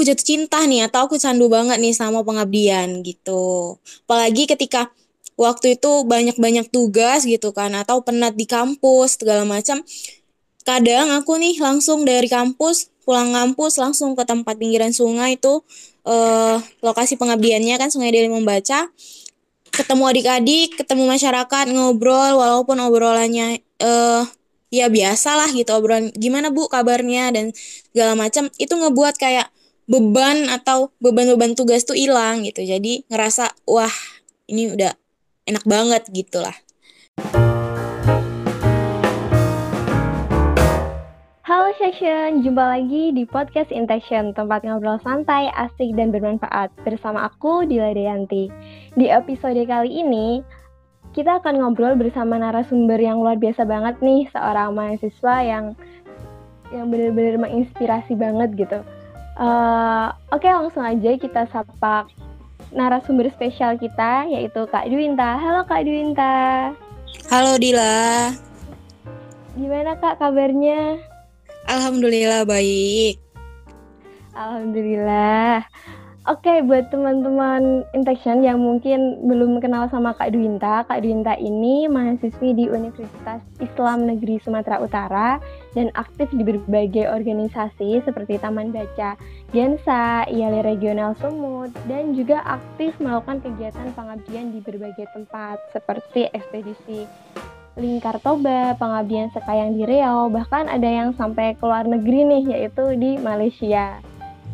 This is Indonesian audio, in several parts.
aku jatuh cinta nih atau aku candu banget nih sama pengabdian gitu. Apalagi ketika waktu itu banyak-banyak tugas gitu kan atau penat di kampus segala macam. Kadang aku nih langsung dari kampus pulang kampus langsung ke tempat pinggiran sungai itu uh, lokasi pengabdiannya kan Sungai Deli Membaca. Ketemu adik-adik, ketemu masyarakat, ngobrol walaupun obrolannya uh, ya biasalah gitu obrolan gimana bu kabarnya dan segala macam itu ngebuat kayak beban atau beban-beban tugas tuh hilang gitu jadi ngerasa wah ini udah enak banget gitu lah Halo Session, jumpa lagi di podcast Intention, tempat ngobrol santai, asik, dan bermanfaat bersama aku, Dila Deyanti. Di episode kali ini, kita akan ngobrol bersama narasumber yang luar biasa banget nih, seorang mahasiswa yang yang benar-benar menginspirasi banget gitu. Uh, Oke, okay, langsung aja kita sapa narasumber spesial kita, yaitu Kak Dwinta. Halo Kak Dwinta. Halo Dila. Gimana Kak kabarnya? Alhamdulillah baik. Alhamdulillah. Oke, okay, buat teman-teman Intention yang mungkin belum kenal sama Kak Dwinta, Kak Dwinta ini mahasiswi di Universitas Islam Negeri Sumatera Utara dan aktif di berbagai organisasi seperti Taman Baca Gensa, IALI Regional Sumut, dan juga aktif melakukan kegiatan pengabdian di berbagai tempat seperti ekspedisi Lingkar Toba, pengabdian sekayang di Riau, bahkan ada yang sampai ke luar negeri nih, yaitu di Malaysia.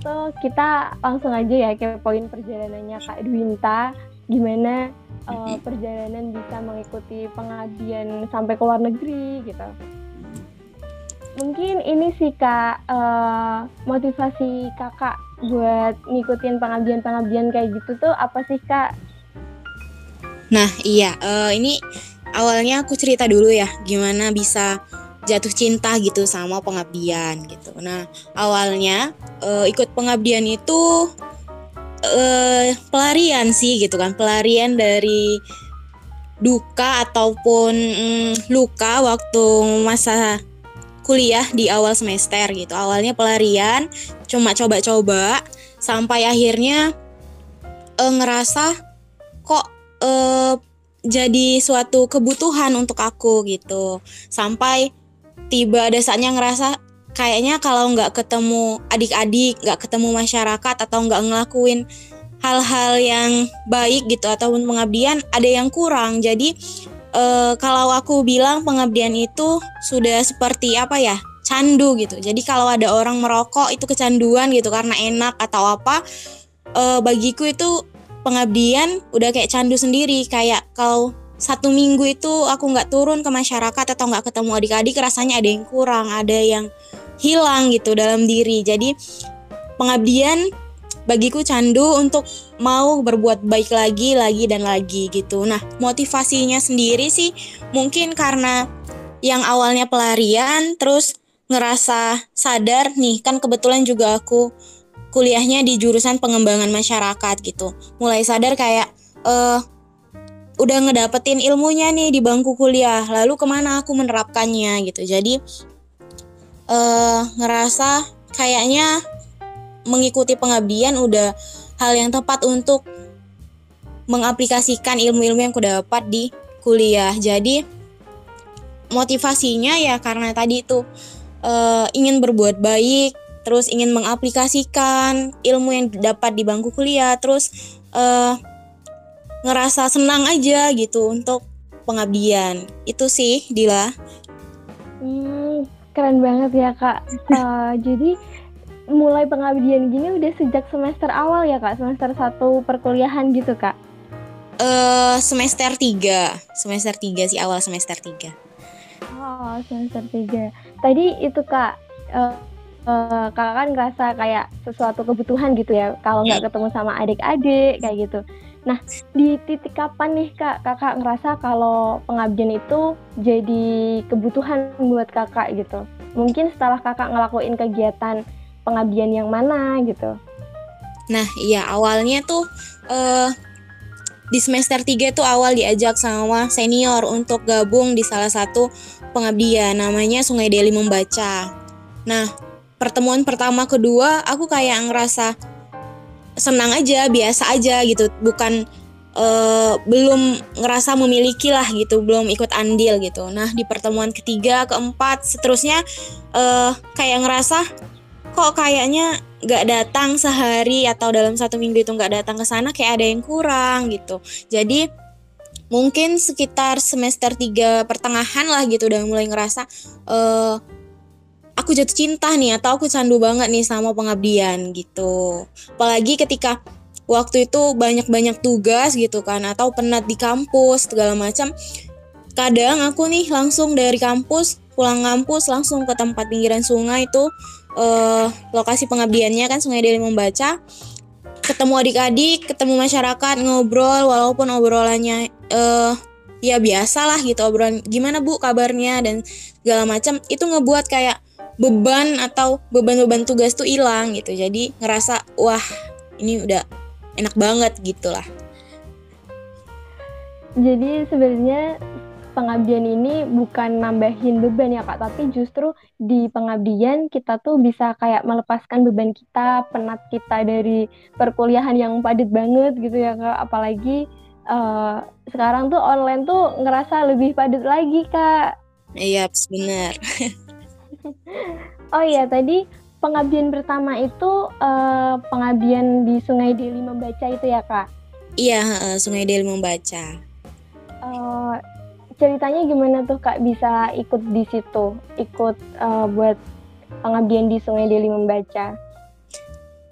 So, kita langsung aja ya ke poin perjalanannya Kak Dwinta. Gimana uh, perjalanan bisa mengikuti pengabdian sampai ke luar negeri gitu. Mungkin ini sih Kak, uh, motivasi Kakak buat ngikutin pengabdian-pengabdian kayak gitu tuh apa sih Kak? Nah, iya, uh, ini awalnya aku cerita dulu ya gimana bisa jatuh cinta gitu sama pengabdian gitu. Nah awalnya uh, ikut pengabdian itu uh, pelarian sih gitu kan, pelarian dari duka ataupun mm, luka waktu masa kuliah di awal semester gitu. Awalnya pelarian, cuma coba-coba sampai akhirnya uh, ngerasa kok uh, jadi suatu kebutuhan untuk aku gitu. Sampai tiba ada saatnya ngerasa kayaknya kalau nggak ketemu adik-adik, nggak ketemu masyarakat atau nggak ngelakuin hal-hal yang baik gitu ataupun pengabdian ada yang kurang. Jadi e, kalau aku bilang pengabdian itu sudah seperti apa ya? candu gitu. Jadi kalau ada orang merokok itu kecanduan gitu karena enak atau apa e, bagiku itu pengabdian udah kayak candu sendiri kayak kalau satu minggu itu aku nggak turun ke masyarakat atau nggak ketemu adik-adik rasanya ada yang kurang ada yang hilang gitu dalam diri jadi pengabdian bagiku candu untuk mau berbuat baik lagi lagi dan lagi gitu. Nah motivasinya sendiri sih mungkin karena yang awalnya pelarian terus ngerasa sadar nih kan kebetulan juga aku kuliahnya di jurusan pengembangan masyarakat gitu. Mulai sadar kayak eh udah ngedapetin ilmunya nih di bangku kuliah lalu ke mana aku menerapkannya gitu. Jadi uh, ngerasa kayaknya mengikuti pengabdian udah hal yang tepat untuk mengaplikasikan ilmu-ilmu yang aku dapat di kuliah jadi motivasinya ya karena tadi itu uh, ingin berbuat baik terus ingin mengaplikasikan ilmu yang dapat di bangku kuliah terus uh, ngerasa senang aja gitu untuk pengabdian. Itu sih, Dila. Hmm, keren banget ya, Kak. Uh, jadi mulai pengabdian gini udah sejak semester awal ya, Kak? Semester satu perkuliahan gitu, Kak? Uh, semester 3. Semester 3 sih, awal semester 3. Oh, semester 3. Tadi itu, Kak, uh, uh, kakak kan ngerasa kayak sesuatu kebutuhan gitu ya kalau nggak iya. ketemu sama adik-adik kayak gitu Nah, di titik kapan nih Kak, Kakak ngerasa kalau pengabdian itu jadi kebutuhan buat Kakak gitu? Mungkin setelah Kakak ngelakuin kegiatan pengabdian yang mana gitu? Nah, iya awalnya tuh uh, di semester 3 tuh awal diajak sama senior untuk gabung di salah satu pengabdian namanya Sungai Deli Membaca. Nah, pertemuan pertama kedua aku kayak ngerasa senang aja biasa aja gitu bukan uh, belum ngerasa memiliki lah gitu belum ikut andil gitu nah di pertemuan ketiga keempat seterusnya uh, kayak ngerasa kok kayaknya nggak datang sehari atau dalam satu minggu itu nggak datang ke sana kayak ada yang kurang gitu jadi mungkin sekitar semester 3 pertengahan lah gitu udah mulai ngerasa uh, aku jatuh cinta nih atau aku candu banget nih sama pengabdian gitu. Apalagi ketika waktu itu banyak-banyak tugas gitu kan atau penat di kampus segala macam. Kadang aku nih langsung dari kampus pulang kampus langsung ke tempat pinggiran sungai itu uh, lokasi pengabdiannya kan Sungai Deli Membaca. Ketemu adik-adik, ketemu masyarakat, ngobrol walaupun obrolannya uh, ya biasa lah gitu obrolan gimana bu kabarnya? dan segala macam. Itu ngebuat kayak beban atau beban-beban tugas tuh hilang gitu. Jadi ngerasa wah ini udah enak banget gitulah. Jadi sebenarnya pengabdian ini bukan nambahin beban ya kak tapi justru di pengabdian kita tuh bisa kayak melepaskan beban kita penat kita dari perkuliahan yang padat banget gitu ya kak apalagi uh, sekarang tuh online tuh ngerasa lebih padat lagi kak iya benar oh iya tadi pengabdian pertama itu uh, pengabdian di Sungai Deli membaca itu ya kak? Iya uh, Sungai Deli membaca. Uh, ceritanya gimana tuh kak? Bisa ikut di situ, ikut uh, buat pengabdian di Sungai Deli membaca?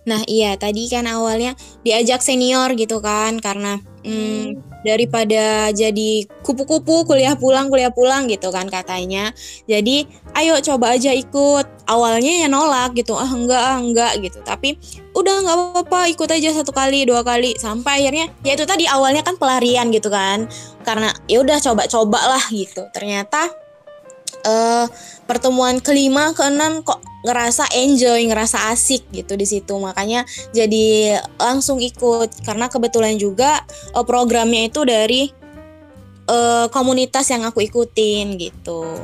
Nah iya. Tadi kan awalnya diajak senior gitu kan karena hmm, daripada jadi kupu-kupu kuliah pulang kuliah pulang gitu kan katanya. Jadi ayo coba aja ikut. Awalnya ya nolak gitu ah enggak ah enggak gitu. Tapi udah nggak apa-apa ikut aja satu kali dua kali. Sampai akhirnya ya itu tadi awalnya kan pelarian gitu kan. Karena ya udah coba-coba lah gitu. Ternyata uh, pertemuan kelima keenam kok ngerasa enjoy ngerasa asik gitu di situ makanya jadi langsung ikut karena kebetulan juga uh, programnya itu dari uh, komunitas yang aku ikutin gitu.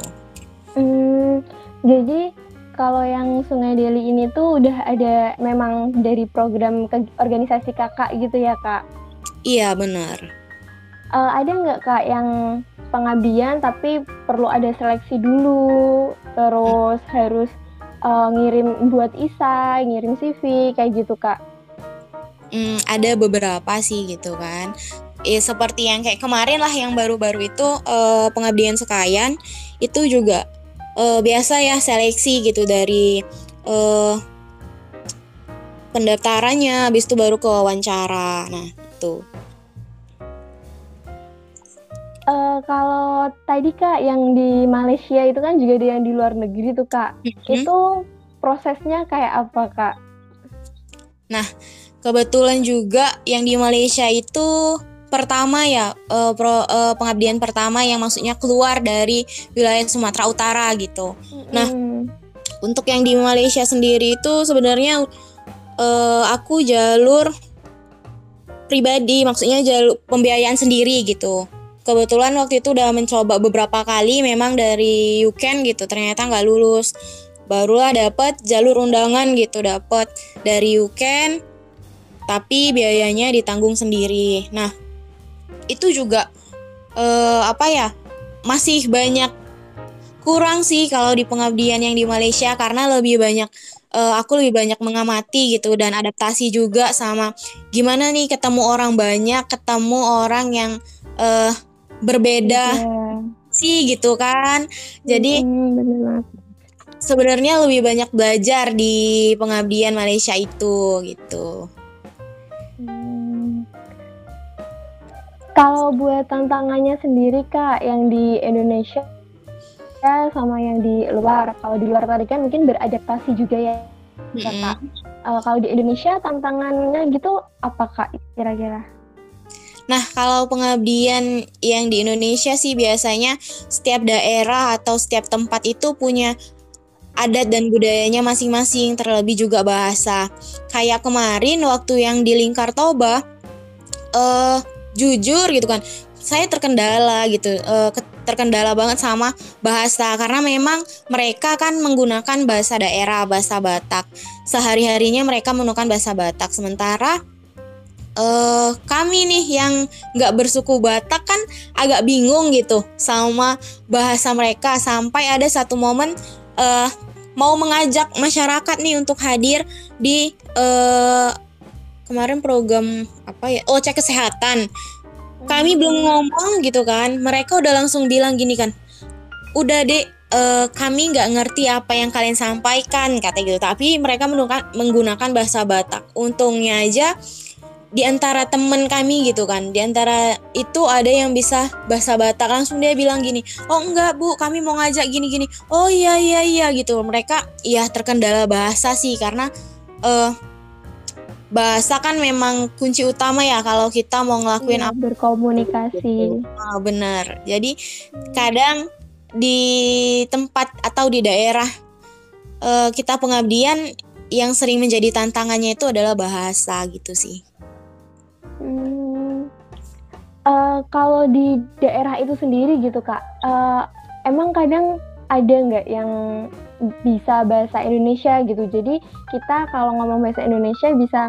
Hmm, jadi kalau yang Sungai Deli ini tuh udah ada memang dari program ke organisasi kakak gitu ya kak? Iya benar. Uh, ada nggak kak yang pengabdian tapi perlu ada seleksi dulu. Terus harus uh, ngirim buat isa ngirim CV kayak gitu kak. Hmm, ada beberapa sih gitu kan. Ya seperti yang kayak kemarin lah yang baru-baru itu uh, pengabdian sekayan itu juga uh, biasa ya seleksi gitu dari uh, pendaftarannya habis itu baru ke wawancara nah itu Uh, kalau tadi kak yang di Malaysia itu kan juga ada yang di luar negeri tuh kak. Mm-hmm. Itu prosesnya kayak apa kak? Nah kebetulan juga yang di Malaysia itu pertama ya uh, pro, uh, pengabdian pertama yang maksudnya keluar dari wilayah Sumatera Utara gitu. Mm-hmm. Nah untuk yang di Malaysia sendiri itu sebenarnya uh, aku jalur pribadi maksudnya jalur pembiayaan sendiri gitu kebetulan waktu itu udah mencoba beberapa kali memang dari UCAN gitu ternyata nggak lulus. Barulah dapat jalur undangan gitu dapat dari UCAN tapi biayanya ditanggung sendiri. Nah itu juga eh, apa ya masih banyak kurang sih kalau di pengabdian yang di Malaysia karena lebih banyak uh, aku lebih banyak mengamati gitu dan adaptasi juga sama gimana nih ketemu orang banyak ketemu orang yang uh, berbeda yeah. sih gitu kan. Jadi hmm, sebenarnya lebih banyak belajar di pengabdian Malaysia itu gitu. Hmm. Kalau buat tantangannya sendiri kak yang di Indonesia ya sama yang di luar. Kalau di luar tadi kan mungkin beradaptasi juga ya, mm -hmm. kak. Uh, kalau di Indonesia tantangannya gitu apa kak kira-kira? Nah, kalau pengabdian yang di Indonesia sih biasanya setiap daerah atau setiap tempat itu punya adat dan budayanya masing-masing, terlebih juga bahasa. Kayak kemarin waktu yang di Lingkar Toba, uh, jujur gitu kan, saya terkendala gitu uh, terkendala banget sama bahasa karena memang mereka kan menggunakan bahasa daerah bahasa Batak sehari harinya mereka menggunakan bahasa Batak sementara uh, kami nih yang nggak bersuku Batak kan agak bingung gitu sama bahasa mereka. Sampai ada satu momen uh, mau mengajak masyarakat nih untuk hadir di uh, kemarin program apa ya? Oh cek kesehatan. Kami belum ngomong gitu kan. Mereka udah langsung bilang gini kan udah dek uh, kami nggak ngerti apa yang kalian sampaikan kata gitu. Tapi mereka menggunakan menggunakan bahasa Batak. Untungnya aja di antara temen kami gitu kan. Di antara itu ada yang bisa bahasa Batak. Langsung dia bilang gini oh enggak bu kami mau ngajak gini gini oh iya iya iya gitu. Mereka ya terkendala bahasa sih karena uh, bahasa kan memang kunci utama ya kalau kita mau ngelakuin iya, apa berkomunikasi. Oh, benar. Jadi kadang di tempat atau di daerah uh, kita pengabdian yang sering menjadi tantangannya itu adalah bahasa gitu sih Hmm, uh, kalau di daerah itu sendiri gitu kak, uh, emang kadang ada nggak yang bisa bahasa Indonesia gitu. Jadi kita kalau ngomong bahasa Indonesia bisa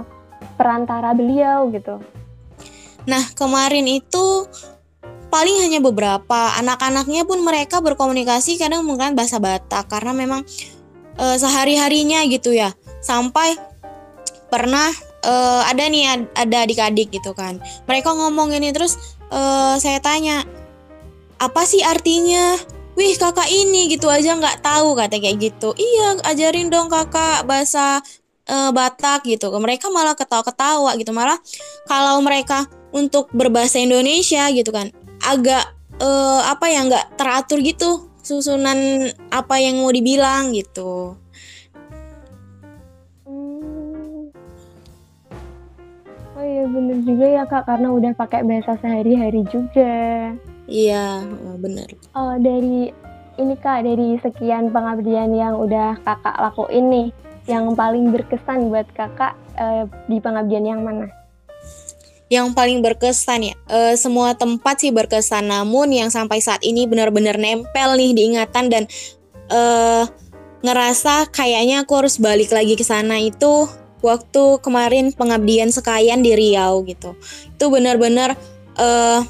perantara beliau gitu. Nah kemarin itu paling hanya beberapa anak-anaknya pun mereka berkomunikasi kadang menggunakan bahasa Batak karena memang e, sehari harinya gitu ya sampai pernah uh, ada nih ada adik-adik gitu kan. Mereka ngomong ini terus uh, saya tanya apa sih artinya? Wih kakak ini gitu aja nggak tahu kata kayak gitu. Iya ajarin dong kakak bahasa uh, Batak gitu. Mereka malah ketawa-ketawa gitu. Malah kalau mereka untuk berbahasa Indonesia gitu kan agak uh, apa ya nggak teratur gitu susunan apa yang mau dibilang gitu iya bener juga ya kak karena udah pakai bahasa sehari-hari juga. Iya bener. Oh dari ini kak dari sekian pengabdian yang udah kakak lakuin nih, yang paling berkesan buat kakak eh, di pengabdian yang mana? Yang paling berkesan ya, eh, semua tempat sih berkesan, namun yang sampai saat ini benar-benar nempel nih diingatan dan eh, ngerasa kayaknya aku harus balik lagi ke sana itu waktu kemarin pengabdian sekayan di Riau gitu. Itu benar-benar uh,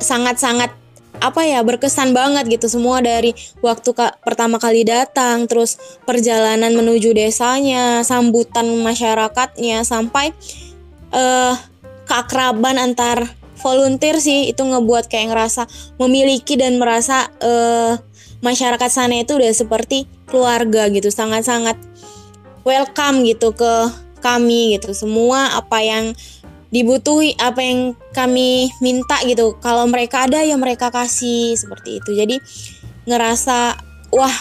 sangat-sangat apa ya berkesan banget gitu. Semua dari waktu ka pertama kali datang terus perjalanan menuju desanya sambutan masyarakatnya sampai uh, keakraban antar volunteer sih itu ngebuat kayak ngerasa memiliki dan merasa uh, masyarakat sana itu udah seperti keluarga gitu. Sangat-sangat welcome gitu ke kami gitu. Semua apa yang dibutuhi apa yang kami minta gitu. Kalau mereka ada ya mereka kasih seperti itu. Jadi ngerasa wah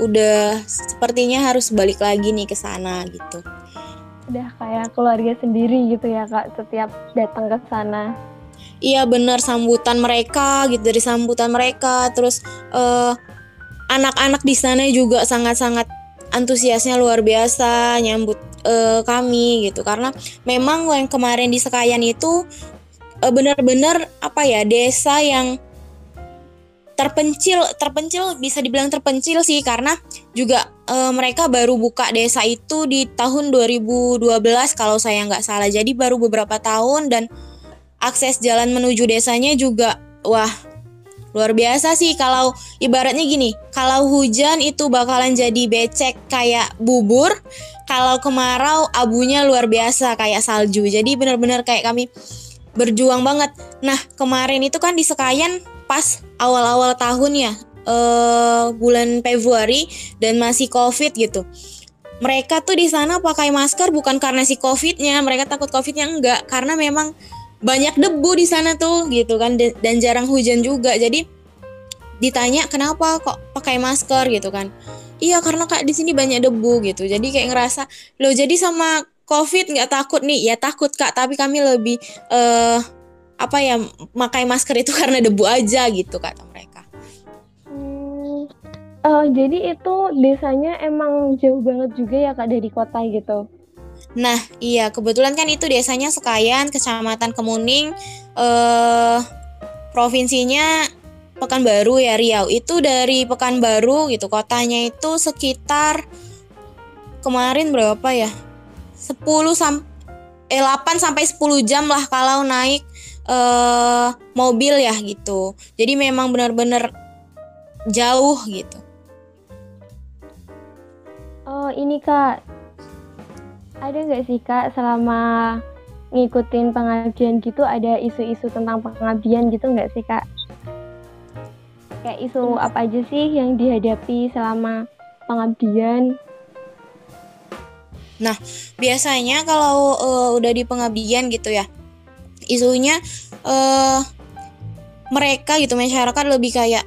udah sepertinya harus balik lagi nih ke sana gitu. Udah kayak keluarga sendiri gitu ya kak setiap datang ke sana. Iya bener sambutan mereka gitu dari sambutan mereka. Terus uh, anak-anak di sana juga sangat-sangat antusiasnya luar biasa nyambut uh, kami gitu. Karena memang yang kemarin di Sekayan itu uh, benar-benar apa ya desa yang terpencil terpencil bisa dibilang terpencil sih. Karena juga uh, mereka baru buka desa itu di tahun 2012 kalau saya nggak salah. Jadi baru beberapa tahun dan akses jalan menuju desanya juga wah Luar biasa sih kalau ibaratnya gini, kalau hujan itu bakalan jadi becek kayak bubur, kalau kemarau abunya luar biasa kayak salju. Jadi benar-benar kayak kami berjuang banget. Nah, kemarin itu kan di Sekayan pas awal-awal tahun ya, eh, bulan Februari dan masih Covid gitu. Mereka tuh di sana pakai masker bukan karena si Covidnya, mereka takut Covidnya enggak, karena memang banyak debu di sana tuh gitu kan dan jarang hujan juga. Jadi ditanya kenapa kok pakai masker? gitu kan. Iya karena kak di sini banyak debu gitu. Jadi kayak ngerasa lo jadi sama covid nggak takut nih? Ya takut kak tapi kami lebih uh, apa ya pakai masker itu karena debu aja gitu kata mereka. Hmm, uh, jadi itu desanya emang jauh banget juga ya kak dari kota gitu Nah, iya kebetulan kan itu desanya Sekayan, Kecamatan Kemuning, eh provinsinya Pekanbaru ya Riau. Itu dari Pekanbaru gitu, kotanya itu sekitar kemarin berapa ya? 10 sam eh 8 sampai 10 jam lah kalau naik eh mobil ya gitu. Jadi memang benar-benar jauh gitu. Oh ini kak, ada nggak sih kak selama ngikutin pengabdian gitu ada isu-isu tentang pengabdian gitu nggak sih kak? Kayak isu apa aja sih yang dihadapi selama pengabdian? Nah, biasanya kalau uh, udah di pengabdian gitu ya, isunya uh, mereka gitu masyarakat lebih kayak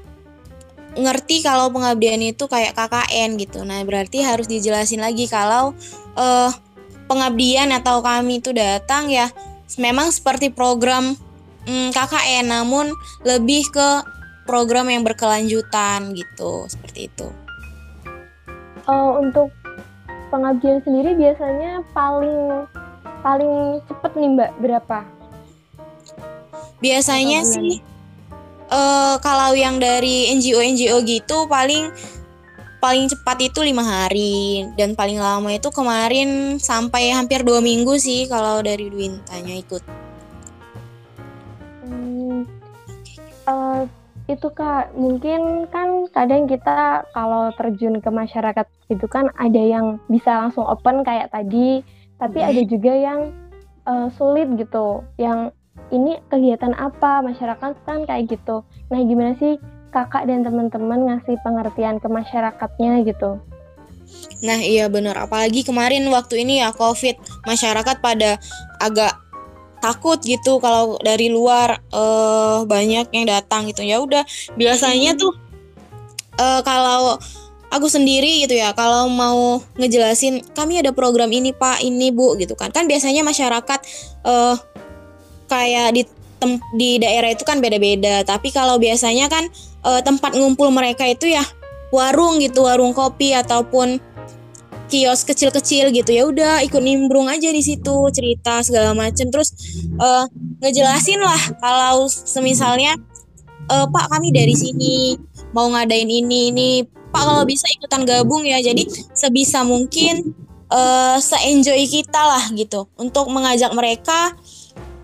ngerti kalau pengabdian itu kayak KKN gitu. Nah, berarti harus dijelasin lagi kalau uh, pengabdian atau kami itu datang ya memang seperti program um, mm, KKN namun lebih ke program yang berkelanjutan gitu, seperti itu. Oh, untuk pengabdian sendiri biasanya paling paling cepet nih Mbak berapa? Biasanya sih uh, kalau yang dari NGO NGO gitu paling paling cepat itu lima hari dan paling lama itu kemarin sampai hampir dua minggu sih kalau dari Dwintanya ikut. Hmm, uh, itu kak mungkin kan kadang kita kalau terjun ke masyarakat itu kan ada yang bisa langsung open kayak tadi tapi hmm. ada juga yang uh, sulit gitu yang ini kegiatan apa masyarakat kan kayak gitu nah gimana sih kakak dan teman-teman ngasih pengertian ke masyarakatnya gitu. Nah iya bener apalagi kemarin waktu ini ya covid masyarakat pada agak takut gitu kalau dari luar uh, banyak yang datang gitu. Ya udah biasanya hmm. tuh uh, kalau aku sendiri gitu ya kalau mau ngejelasin kami ada program ini pak ini bu gitu kan. Kan biasanya masyarakat uh, kayak di tem di daerah itu kan beda-beda. Tapi kalau biasanya kan uh, tempat ngumpul mereka itu ya warung gitu, warung kopi ataupun kios kecil-kecil gitu. Ya udah ikut nimbrung aja di situ cerita segala macem. Terus uh, ngejelasin lah kalau semisalnya uh, Pak kami dari sini mau ngadain ini ini. Pak kalau bisa ikutan gabung ya. Jadi sebisa mungkin uh, se-enjoy kita lah gitu. Untuk mengajak mereka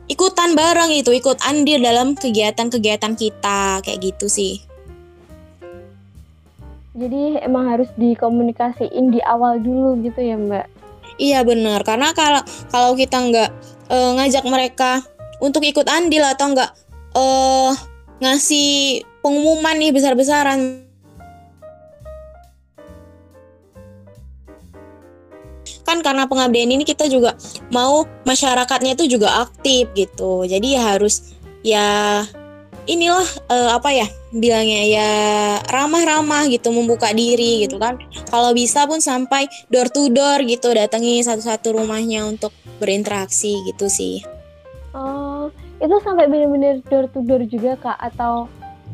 ikutan bareng itu, ikut andil dalam kegiatan-kegiatan kita kayak gitu sih. Jadi emang harus dikomunikasiin di awal dulu gitu ya Mbak? Iya benar, karena kalau kalau kita nggak uh, ngajak mereka untuk ikut andil atau nggak uh, ngasih pengumuman nih besar-besaran kan karena pengabdian ini kita juga mau masyarakatnya itu juga aktif gitu. Jadi ya harus ya inilah uh, apa ya bilangnya ya ramah-ramah gitu membuka diri gitu kan. Kalau bisa pun sampai door to door gitu datangi satu-satu rumahnya untuk berinteraksi gitu sih. Oh itu sampai benar-benar door to door juga kak? Atau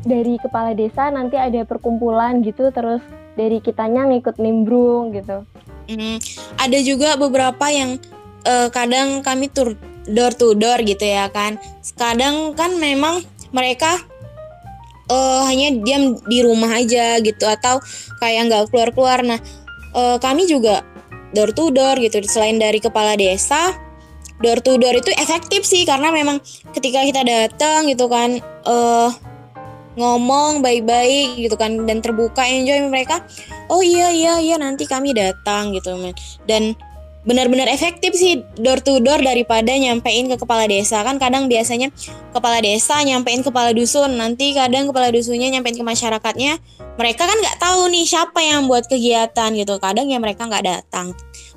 dari kepala desa nanti ada perkumpulan gitu terus dari kitanya ngikut nimbrung gitu Hmm, ada juga beberapa yang uh, kadang kami tur door to door gitu ya kan. Kadang kan memang mereka uh, hanya diam di rumah aja gitu atau kayak nggak keluar keluar. Nah uh, kami juga door to door gitu. Selain dari kepala desa, door to door itu efektif sih karena memang ketika kita datang gitu kan. Uh, ngomong baik-baik gitu kan dan terbuka enjoy mereka. Oh iya iya iya nanti kami datang gitu men. Dan benar-benar efektif sih door to door daripada nyampein ke kepala desa. Kan kadang biasanya kepala desa nyampein kepala dusun nanti kadang kepala dusunnya nyampein ke masyarakatnya. Mereka kan nggak tahu nih siapa yang buat kegiatan gitu. Kadang ya mereka nggak datang.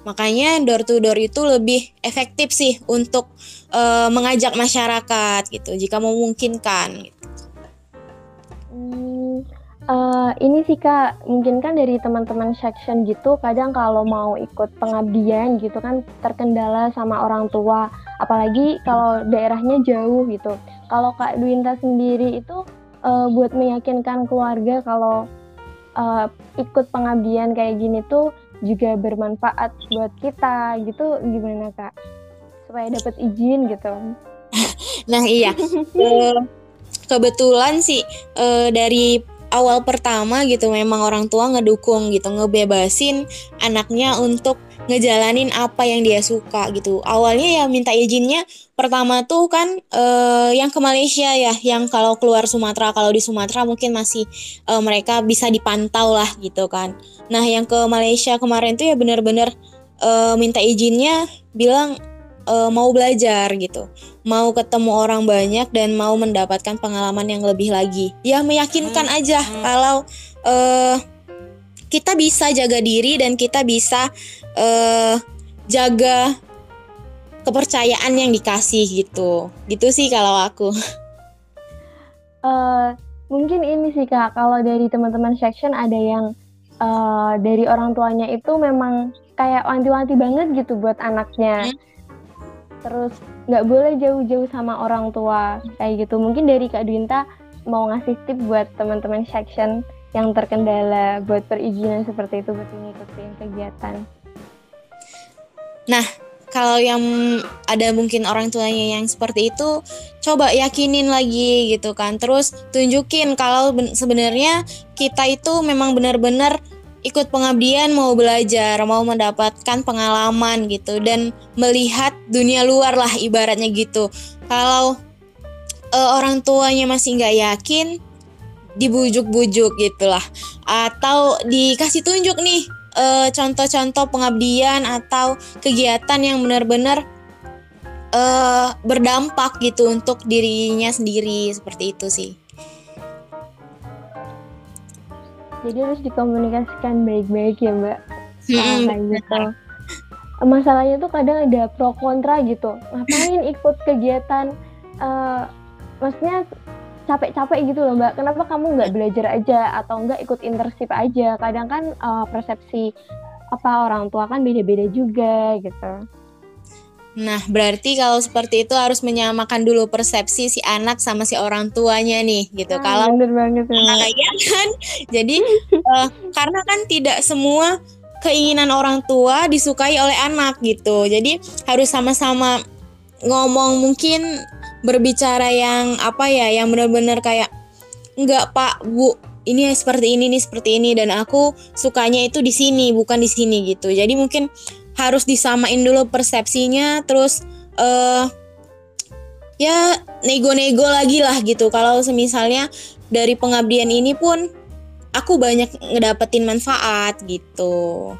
Makanya door to door itu lebih efektif sih untuk uh, mengajak masyarakat gitu jika memungkinkan gitu. Uh, ini sih kak, mungkin kan dari teman-teman section gitu, kadang kalau mau ikut pengabdian gitu kan terkendala sama orang tua, apalagi kalau daerahnya jauh gitu. Kalau kak Dwinta sendiri itu uh, buat meyakinkan keluarga kalau uh, ikut pengabdian kayak gini tuh juga bermanfaat buat kita gitu. Gimana kak? Supaya dapat izin gitu. Nah iya. Kebetulan sih uh, dari awal pertama gitu memang orang tua ngedukung gitu ngebebasin anaknya untuk ngejalanin apa yang dia suka gitu. Awalnya ya minta izinnya pertama tuh kan uh, yang ke Malaysia ya yang kalau keluar Sumatera kalau di Sumatera mungkin masih uh, mereka bisa dipantau lah gitu kan. Nah yang ke Malaysia kemarin tuh ya benar-benar uh, minta izinnya bilang uh, mau belajar gitu mau ketemu orang banyak dan mau mendapatkan pengalaman yang lebih lagi ya meyakinkan hmm. aja hmm. kalau uh, kita bisa jaga diri dan kita bisa uh, jaga kepercayaan yang dikasih gitu gitu sih kalau aku uh, mungkin ini sih kak kalau dari teman-teman section ada yang uh, dari orang tuanya itu memang kayak wanti-wanti banget gitu buat anaknya hmm. Terus nggak boleh jauh-jauh sama orang tua kayak gitu mungkin dari kak Dwinta mau ngasih tip buat teman-teman section yang terkendala buat perizinan seperti itu buat mengikuti kegiatan. Nah, kalau yang ada mungkin orang tuanya yang seperti itu, coba yakinin lagi gitu kan. Terus tunjukin kalau sebenarnya kita itu memang benar-benar ikut pengabdian mau belajar, mau mendapatkan pengalaman gitu dan melihat dunia luar lah ibaratnya gitu. Kalau uh, orang tuanya masih nggak yakin, dibujuk-bujuk gitulah atau dikasih tunjuk nih eh, contoh-contoh pengabdian atau kegiatan yang benar-benar uh, berdampak gitu untuk dirinya sendiri seperti itu sih. Jadi harus dikomunikasikan baik-baik ya mbak. Hmm, nah, gitu. Masalahnya tuh kadang ada pro kontra gitu. Ngapain ikut kegiatan? Uh, maksudnya capek-capek gitu loh mbak kenapa kamu nggak belajar aja atau nggak ikut internship aja kadang kan uh, persepsi apa orang tua kan beda-beda juga gitu Nah, berarti kalau seperti itu harus menyamakan dulu persepsi si anak sama si orang tuanya nih, gitu. Ah, kalau bener banget ya. Kayak kan, jadi uh, karena kan tidak semua keinginan orang tua disukai oleh anak gitu. Jadi harus sama-sama ngomong mungkin berbicara yang apa ya yang benar-benar kayak enggak pak bu ini seperti ini nih seperti ini dan aku sukanya itu di sini bukan di sini gitu jadi mungkin harus disamain dulu persepsinya terus uh, ya nego-nego lagi lah gitu. Kalau semisalnya dari pengabdian ini pun aku banyak ngedapetin manfaat gitu.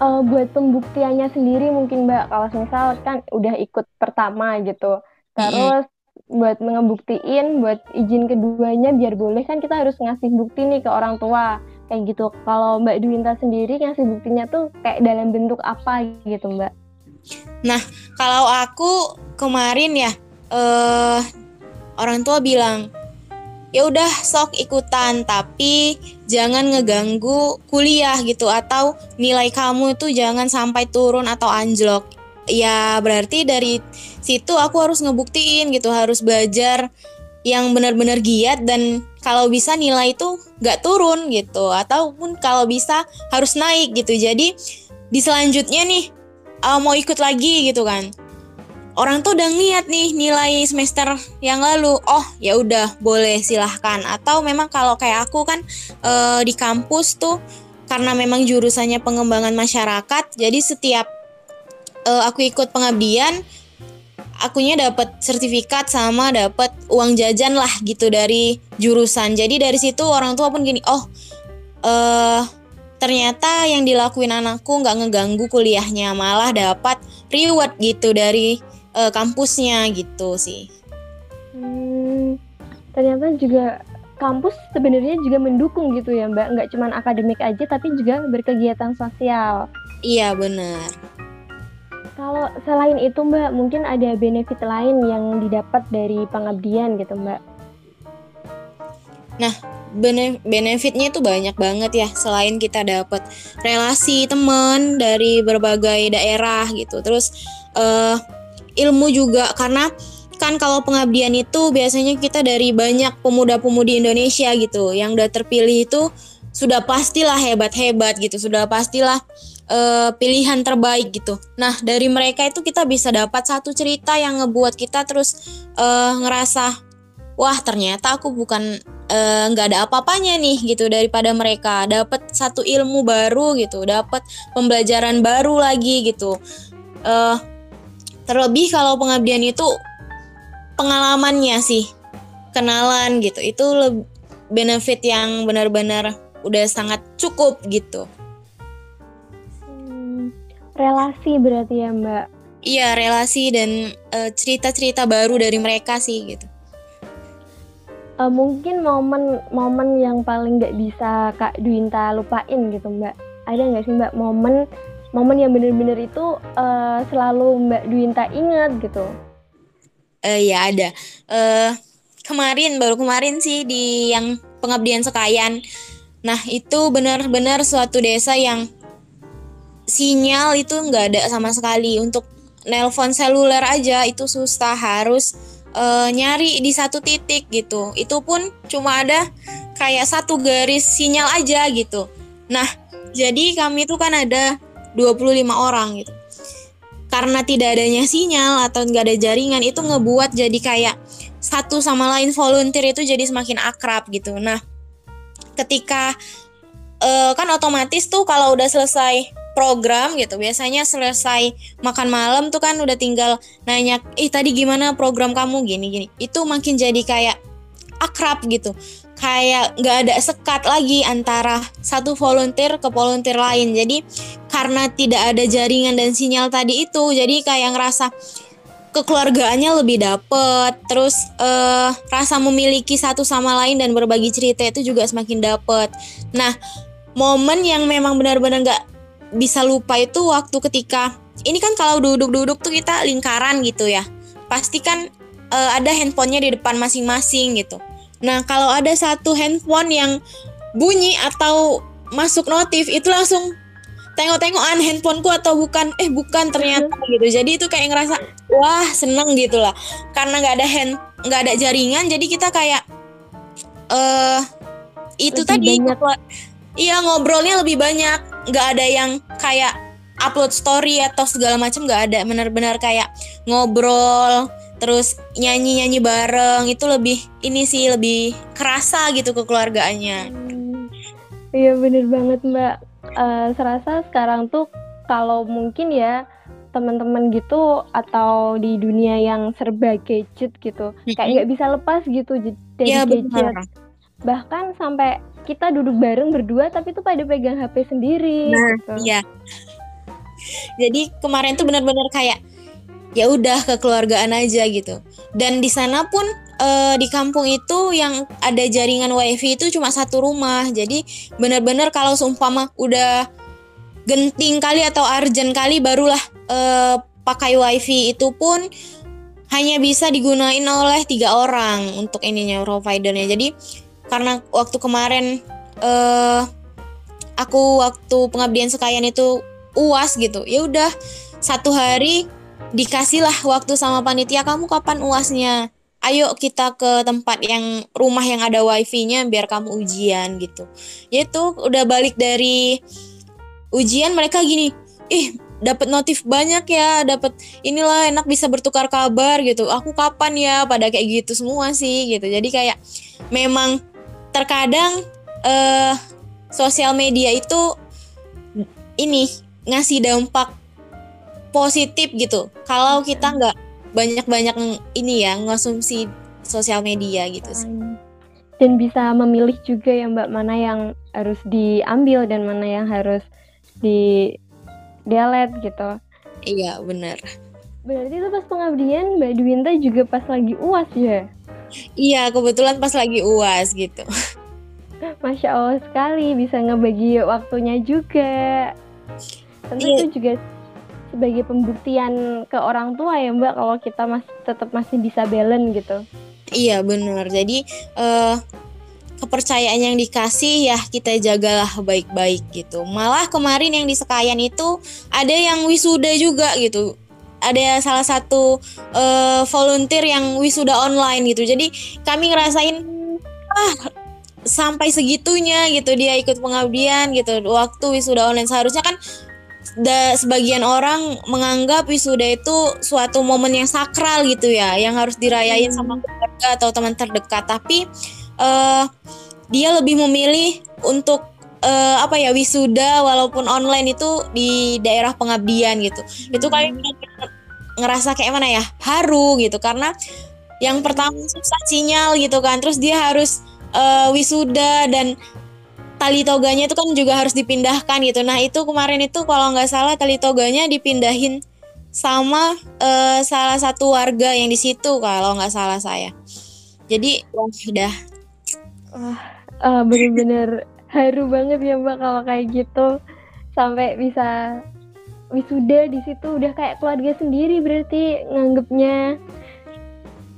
Uh, buat pembuktiannya sendiri mungkin mbak kalau misal kan udah ikut pertama gitu. Terus mm. buat ngebuktiin buat izin keduanya biar boleh kan kita harus ngasih bukti nih ke orang tua kayak gitu. Kalau mbak Dwinta sendiri ngasih buktinya tuh kayak dalam bentuk apa gitu mbak? Nah kalau aku kemarin ya uh, orang tua bilang ya udah sok ikutan tapi jangan ngeganggu kuliah gitu atau nilai kamu itu jangan sampai turun atau anjlok. Ya berarti dari situ aku harus ngebuktiin gitu harus belajar yang benar-benar giat dan kalau bisa nilai itu nggak turun gitu. Ataupun kalau bisa harus naik gitu. Jadi di selanjutnya nih uh, mau ikut lagi gitu kan. Orang tuh udah ngeliat nih nilai semester yang lalu. Oh ya udah boleh silahkan. Atau memang kalau kayak aku kan e, di kampus tuh karena memang jurusannya pengembangan masyarakat jadi setiap e, aku ikut pengabdian akunya dapat sertifikat sama dapat uang jajan lah gitu dari jurusan jadi dari situ orang tua pun gini oh eh ternyata yang dilakuin anakku nggak ngeganggu kuliahnya malah dapat reward gitu dari uh, kampusnya gitu sih. Hmm, ternyata juga kampus sebenarnya juga mendukung gitu ya Mbak, nggak cuma akademik aja tapi juga berkegiatan sosial. Iya benar. Kalau selain itu Mbak, mungkin ada benefit lain yang didapat dari pengabdian gitu Mbak. Nah, benefitnya itu banyak banget ya selain kita dapat relasi teman dari berbagai daerah gitu. Terus uh, ilmu juga karena kan kalau pengabdian itu biasanya kita dari banyak pemuda-pemudi Indonesia gitu yang udah terpilih itu sudah pastilah hebat-hebat gitu, sudah pastilah uh, pilihan terbaik gitu. Nah, dari mereka itu kita bisa dapat satu cerita yang ngebuat kita terus uh, ngerasa wah ternyata aku bukan nggak uh, ada apa-apanya nih gitu daripada mereka. Dapat satu ilmu baru gitu dapat pembelajaran baru lagi gitu. Uh, terlebih kalau pengabdian itu pengalamannya sih kenalan gitu. Itu benefit yang benar-benar udah sangat cukup gitu relasi berarti ya Mbak? Iya relasi dan uh, cerita-cerita baru dari mereka sih gitu. Uh, mungkin momen-momen yang paling nggak bisa Kak Duinta lupain gitu Mbak. Ada nggak sih Mbak momen momen yang bener-bener itu uh, selalu Mbak Duinta ingat gitu? Uh, ya ada. Uh, kemarin baru kemarin sih di yang pengabdian sekayan. Nah itu benar-benar suatu desa yang sinyal itu nggak ada sama sekali. Untuk nelpon seluler aja itu susah harus uh, nyari di satu titik gitu. Itu pun cuma ada kayak satu garis sinyal aja gitu. Nah jadi kami itu kan ada 25 orang gitu. Karena tidak adanya sinyal atau nggak ada jaringan itu ngebuat jadi kayak satu sama lain volunteer itu jadi semakin akrab gitu. Nah ketika uh, kan otomatis tuh kalau udah selesai program gitu. Biasanya selesai makan malam tuh kan udah tinggal nanya, "Ih, tadi gimana program kamu gini gini." Itu makin jadi kayak akrab gitu. Kayak nggak ada sekat lagi antara satu volunteer ke volunteer lain. Jadi karena tidak ada jaringan dan sinyal tadi itu, jadi kayak ngerasa kekeluargaannya lebih dapet terus uh, rasa memiliki satu sama lain dan berbagi cerita itu juga semakin dapet nah momen yang memang benar-benar nggak bisa lupa itu waktu ketika ini kan kalau duduk-duduk tuh kita lingkaran gitu ya. Pasti kan uh, ada handphonenya di depan masing-masing gitu. Nah kalau ada satu handphone yang bunyi atau masuk notif itu langsung tengok-tengokan handphoneku atau bukan eh bukan ternyata gitu jadi itu kayak ngerasa wah seneng gitu lah karena nggak ada hand nggak ada jaringan jadi kita kayak eh uh, itu Lebih tadi banyak. iya ngobrolnya lebih banyak nggak ada yang kayak upload story atau segala macam nggak ada benar-benar kayak ngobrol terus nyanyi-nyanyi bareng itu lebih ini sih lebih kerasa gitu kekeluargaannya. Hmm, iya bener banget mbak. Uh, serasa sekarang tuh kalau mungkin ya teman-teman gitu atau di dunia yang serba gadget gitu kayak nggak bisa lepas gitu dari ya, gadget. Bahkan sampai kita duduk bareng berdua tapi tuh pada pegang HP sendiri. Nah, gitu. iya. Jadi kemarin tuh benar-benar kayak ya udah kekeluargaan aja gitu. Dan di sana pun uh, di kampung itu yang ada jaringan wifi itu cuma satu rumah. Jadi benar-benar kalau seumpama udah genting kali atau urgent kali barulah uh, pakai wifi itu pun hanya bisa digunain oleh tiga orang untuk ininya providernya. Jadi karena waktu kemarin uh, aku waktu pengabdian sekayan itu uas gitu. Ya udah satu hari dikasihlah waktu sama panitia kamu kapan uasnya? Ayo kita ke tempat yang rumah yang ada wifi-nya biar kamu ujian gitu. Ya itu udah balik dari ujian mereka gini ih dapat notif banyak ya dapat inilah enak bisa bertukar kabar gitu. Aku kapan ya? Pada kayak gitu semua sih gitu. Jadi kayak memang terkadang uh, sosial media itu ini ngasih dampak positif gitu. Kalau kita nggak banyak-banyak ini ya ngonsumsi sosial media gitu sih. Dan bisa memilih juga ya mbak mana yang harus diambil dan mana yang harus di delete gitu. Iya benar. Berarti itu pas pengabdian mbak Dwinta juga pas lagi uas ya Iya, kebetulan pas lagi UAS gitu. Masya Allah sekali bisa ngebagi waktunya juga. Tentu iya. itu juga sebagai pembuktian ke orang tua ya Mbak kalau kita masih tetap masih bisa balance gitu. Iya benar. Jadi uh, kepercayaan yang dikasih ya kita jagalah baik-baik gitu. Malah kemarin yang di Sekayan itu ada yang wisuda juga gitu ada salah satu uh, volunteer yang wisuda online gitu. Jadi kami ngerasain ah sampai segitunya gitu dia ikut pengabdian gitu waktu wisuda online seharusnya kan da, sebagian orang menganggap wisuda itu suatu momen yang sakral gitu ya yang harus dirayain hmm. sama keluarga atau teman terdekat tapi uh, dia lebih memilih untuk uh, apa ya wisuda walaupun online itu di daerah pengabdian gitu hmm. itu kayak ngerasa kayak mana ya haru gitu karena yang pertama susah sinyal gitu kan terus dia harus uh, wisuda dan tali toganya itu kan juga harus dipindahkan gitu. Nah itu kemarin itu kalau nggak salah tali toganya dipindahin sama uh, salah satu warga yang di situ kalau nggak salah saya. Jadi wah udah. Wah uh, bener-bener haru banget ya mbak kalau kayak gitu. Sampai bisa wisuda di situ udah kayak keluarga sendiri berarti nganggepnya.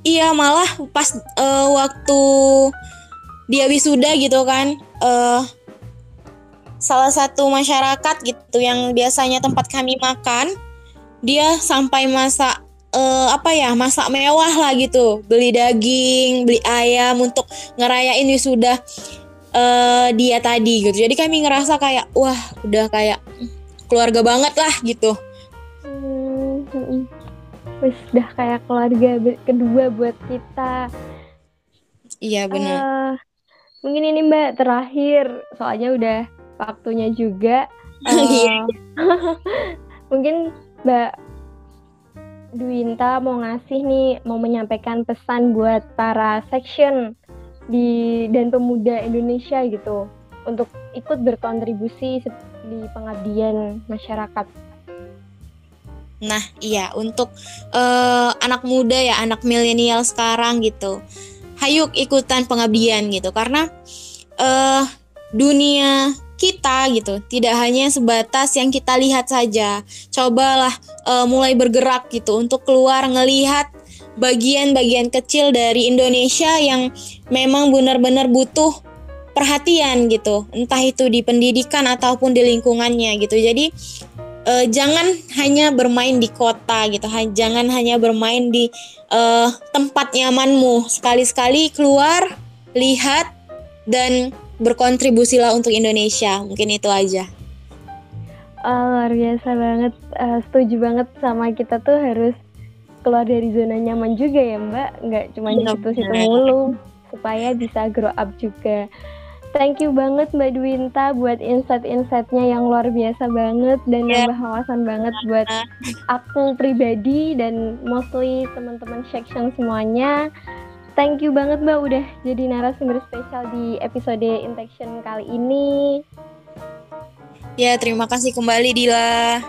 Iya malah pas uh, waktu dia wisuda gitu kan uh, salah satu masyarakat gitu yang biasanya tempat kami makan dia sampai masak uh, apa ya masak mewah lah gitu. Beli daging beli ayam untuk ngerayain wisuda uh, dia tadi gitu. Jadi kami ngerasa kayak wah udah kayak keluarga banget lah gitu. Hmm, hmm. udah kayak keluarga kedua buat kita. Iya benar uh, mungkin ini Mbak terakhir. Soalnya udah waktunya juga. Uh, mungkin Mbak Dwinta mau ngasih nih mau menyampaikan pesan buat para section di dan pemuda Indonesia gitu untuk ikut berkontribusi di pengabdian masyarakat. Nah, iya untuk uh, anak muda ya, anak milenial sekarang gitu hayuk ikutan pengabdian gitu karena uh, dunia kita gitu tidak hanya sebatas yang kita lihat saja cobalah uh, mulai bergerak gitu untuk keluar ngelihat bagian-bagian kecil dari Indonesia yang memang benar-benar butuh perhatian gitu entah itu di pendidikan ataupun di lingkungannya gitu jadi uh, jangan hanya bermain di kota gitu, ha jangan hanya bermain di uh, tempat nyamanmu. Sekali-sekali keluar, lihat dan berkontribusilah untuk Indonesia. Mungkin itu aja. Oh, luar biasa banget. Uh, setuju banget sama kita tuh harus keluar dari zona nyaman juga ya Mbak. Nggak cuma di situ-situ mulu supaya bisa grow up juga. Thank you banget Mbak Dwinta buat insight-insightnya yang luar biasa banget dan yeah. nambah wawasan banget buat aku pribadi dan mostly teman-teman section semuanya. Thank you banget Mbak udah jadi narasumber spesial di episode Intention kali ini. Ya, terima kasih kembali Dila.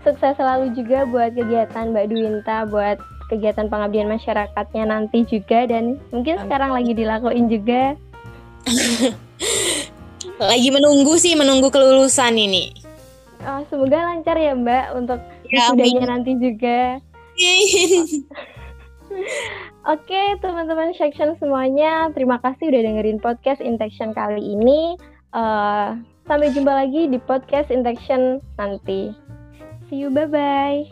Sukses selalu juga buat kegiatan Mbak Dwinta, buat kegiatan pengabdian masyarakatnya nanti juga dan mungkin sekarang lagi dilakuin juga Lagi menunggu sih, menunggu kelulusan ini. Oh, semoga lancar ya Mbak untuk ya, nanti juga. Oke, teman-teman section semuanya, terima kasih udah dengerin podcast Intention kali ini. Uh, sampai jumpa lagi di podcast Intention nanti. See you, bye-bye.